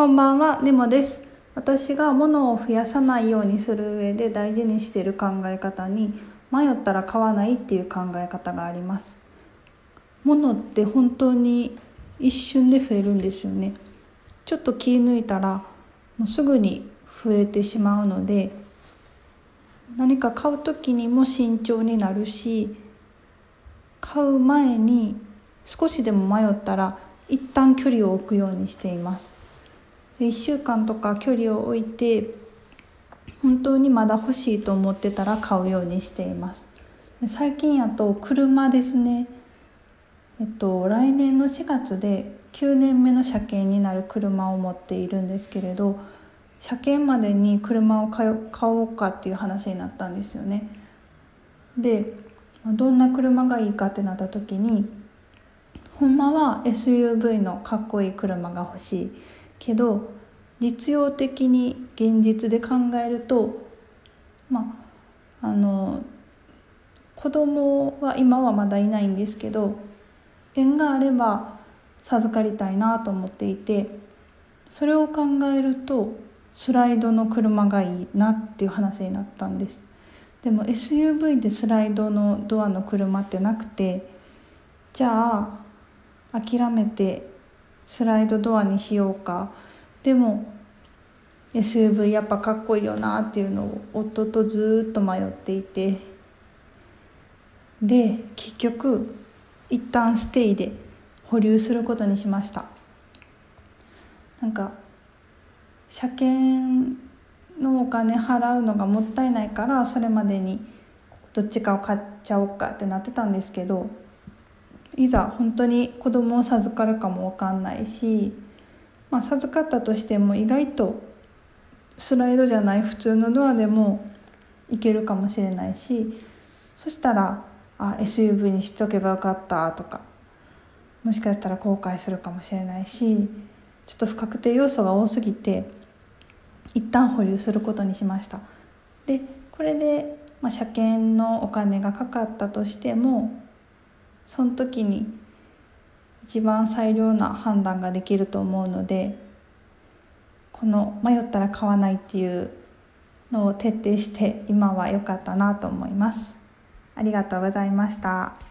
こんばんは、ネモです。私が物を増やさないようにする上で大事にしている考え方に迷ったら買わないっていう考え方があります。物って本当に一瞬で増えるんですよね。ちょっと気抜いたらもうすぐに増えてしまうので何か買う時にも慎重になるし買う前に少しでも迷ったら一旦距離を置くようにしています1週間とか距離を置いて本当にまだ欲しいと思ってたら買うようにしています。最近やと車ですね。えっと来年の4月で9年目の車検になる車を持っているんですけれど車検までに車を買おうかっていう話になったんですよね。でどんな車がいいかってなった時にほんまは SUV のかっこいい車が欲しい。けど実用的に現実で考えるとまああの子供は今はまだいないんですけど縁があれば授かりたいなと思っていてそれを考えるとスライドの車がいいなっていう話になったんです。でも SUV でスライドのドアの車ってなくてじゃあ諦めてスライドドアにしようか。でも SUV やっぱかっこいいよなっていうのを夫とずっと迷っていて。で結局一旦ステイで保留することにしました。なんか車検のお金払うのがもったいないからそれまでにどっちかを買っちゃおうかってなってたんですけどいざ本当に子供を授かるかも分かんないし、まあ、授かったとしても意外とスライドじゃない普通のドアでもいけるかもしれないしそしたらあ SUV にしとけばよかったとかもしかしたら後悔するかもしれないしちょっと不確定要素が多すぎて一旦保留することにしました。でこれで、まあ、車検のお金がかかったとしてもその時に一番最良な判断ができると思うのでこの迷ったら買わないっていうのを徹底して今は良かったなと思いますありがとうございました。